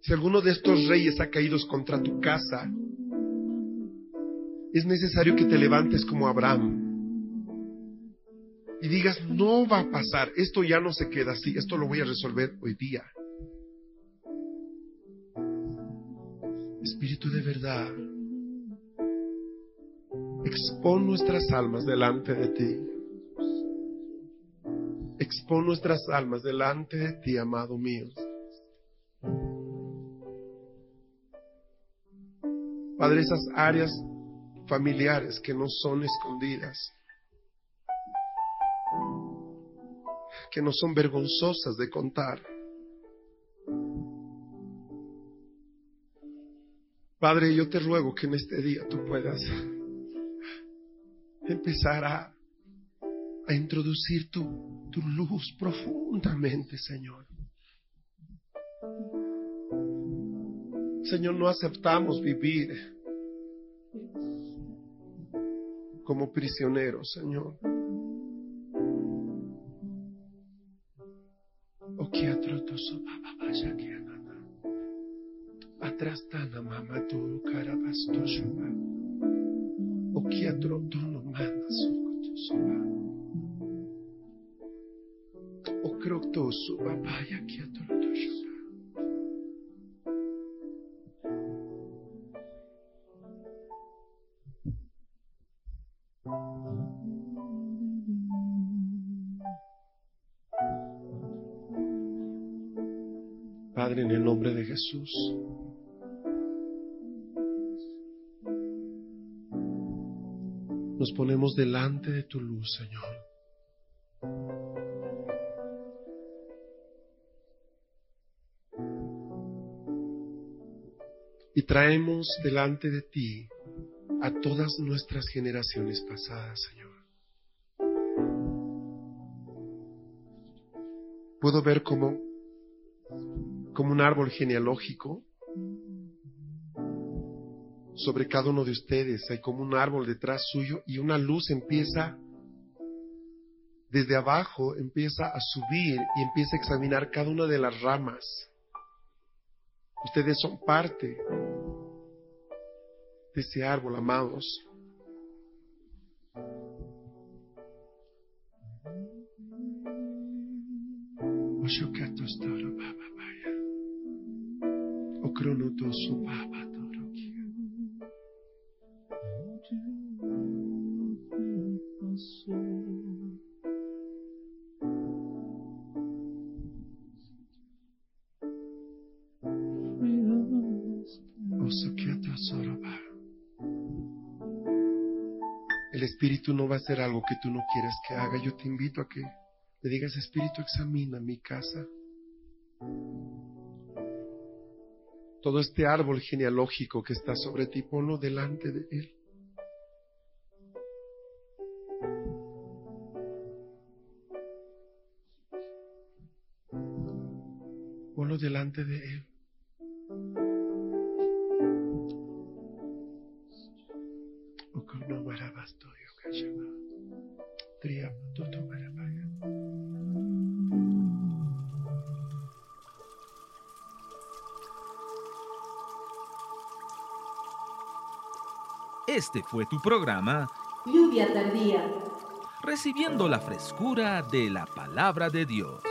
si alguno de estos reyes ha caído contra tu casa, es necesario que te levantes como Abraham y digas, no va a pasar, esto ya no se queda así, esto lo voy a resolver hoy día. Espíritu de verdad, expon nuestras almas delante de ti. Expon nuestras almas delante de ti, amado mío. Padre, esas áreas familiares que no son escondidas, que no son vergonzosas de contar. Padre, yo te ruego que en este día tú puedas empezar a, a introducir tu, tu luz profundamente, Señor. Señor, no aceptamos vivir como prisioneros, Señor. Jesús. Nos ponemos delante de tu luz, Señor. Y traemos delante de ti a todas nuestras generaciones pasadas, Señor. Puedo ver como, como un árbol genealógico sobre cada uno de ustedes. Hay como un árbol detrás suyo y una luz empieza desde abajo, empieza a subir y empieza a examinar cada una de las ramas. Ustedes son parte de ese árbol, amados. El Espíritu no va a hacer algo que tú no quieres que haga. Yo te invito a que le digas, Espíritu, examina mi casa. Todo este árbol genealógico que está sobre ti, ponlo delante de Él. Ponlo delante de Él. Este fue tu programa Lluvia tardía. Recibiendo la frescura de la palabra de Dios.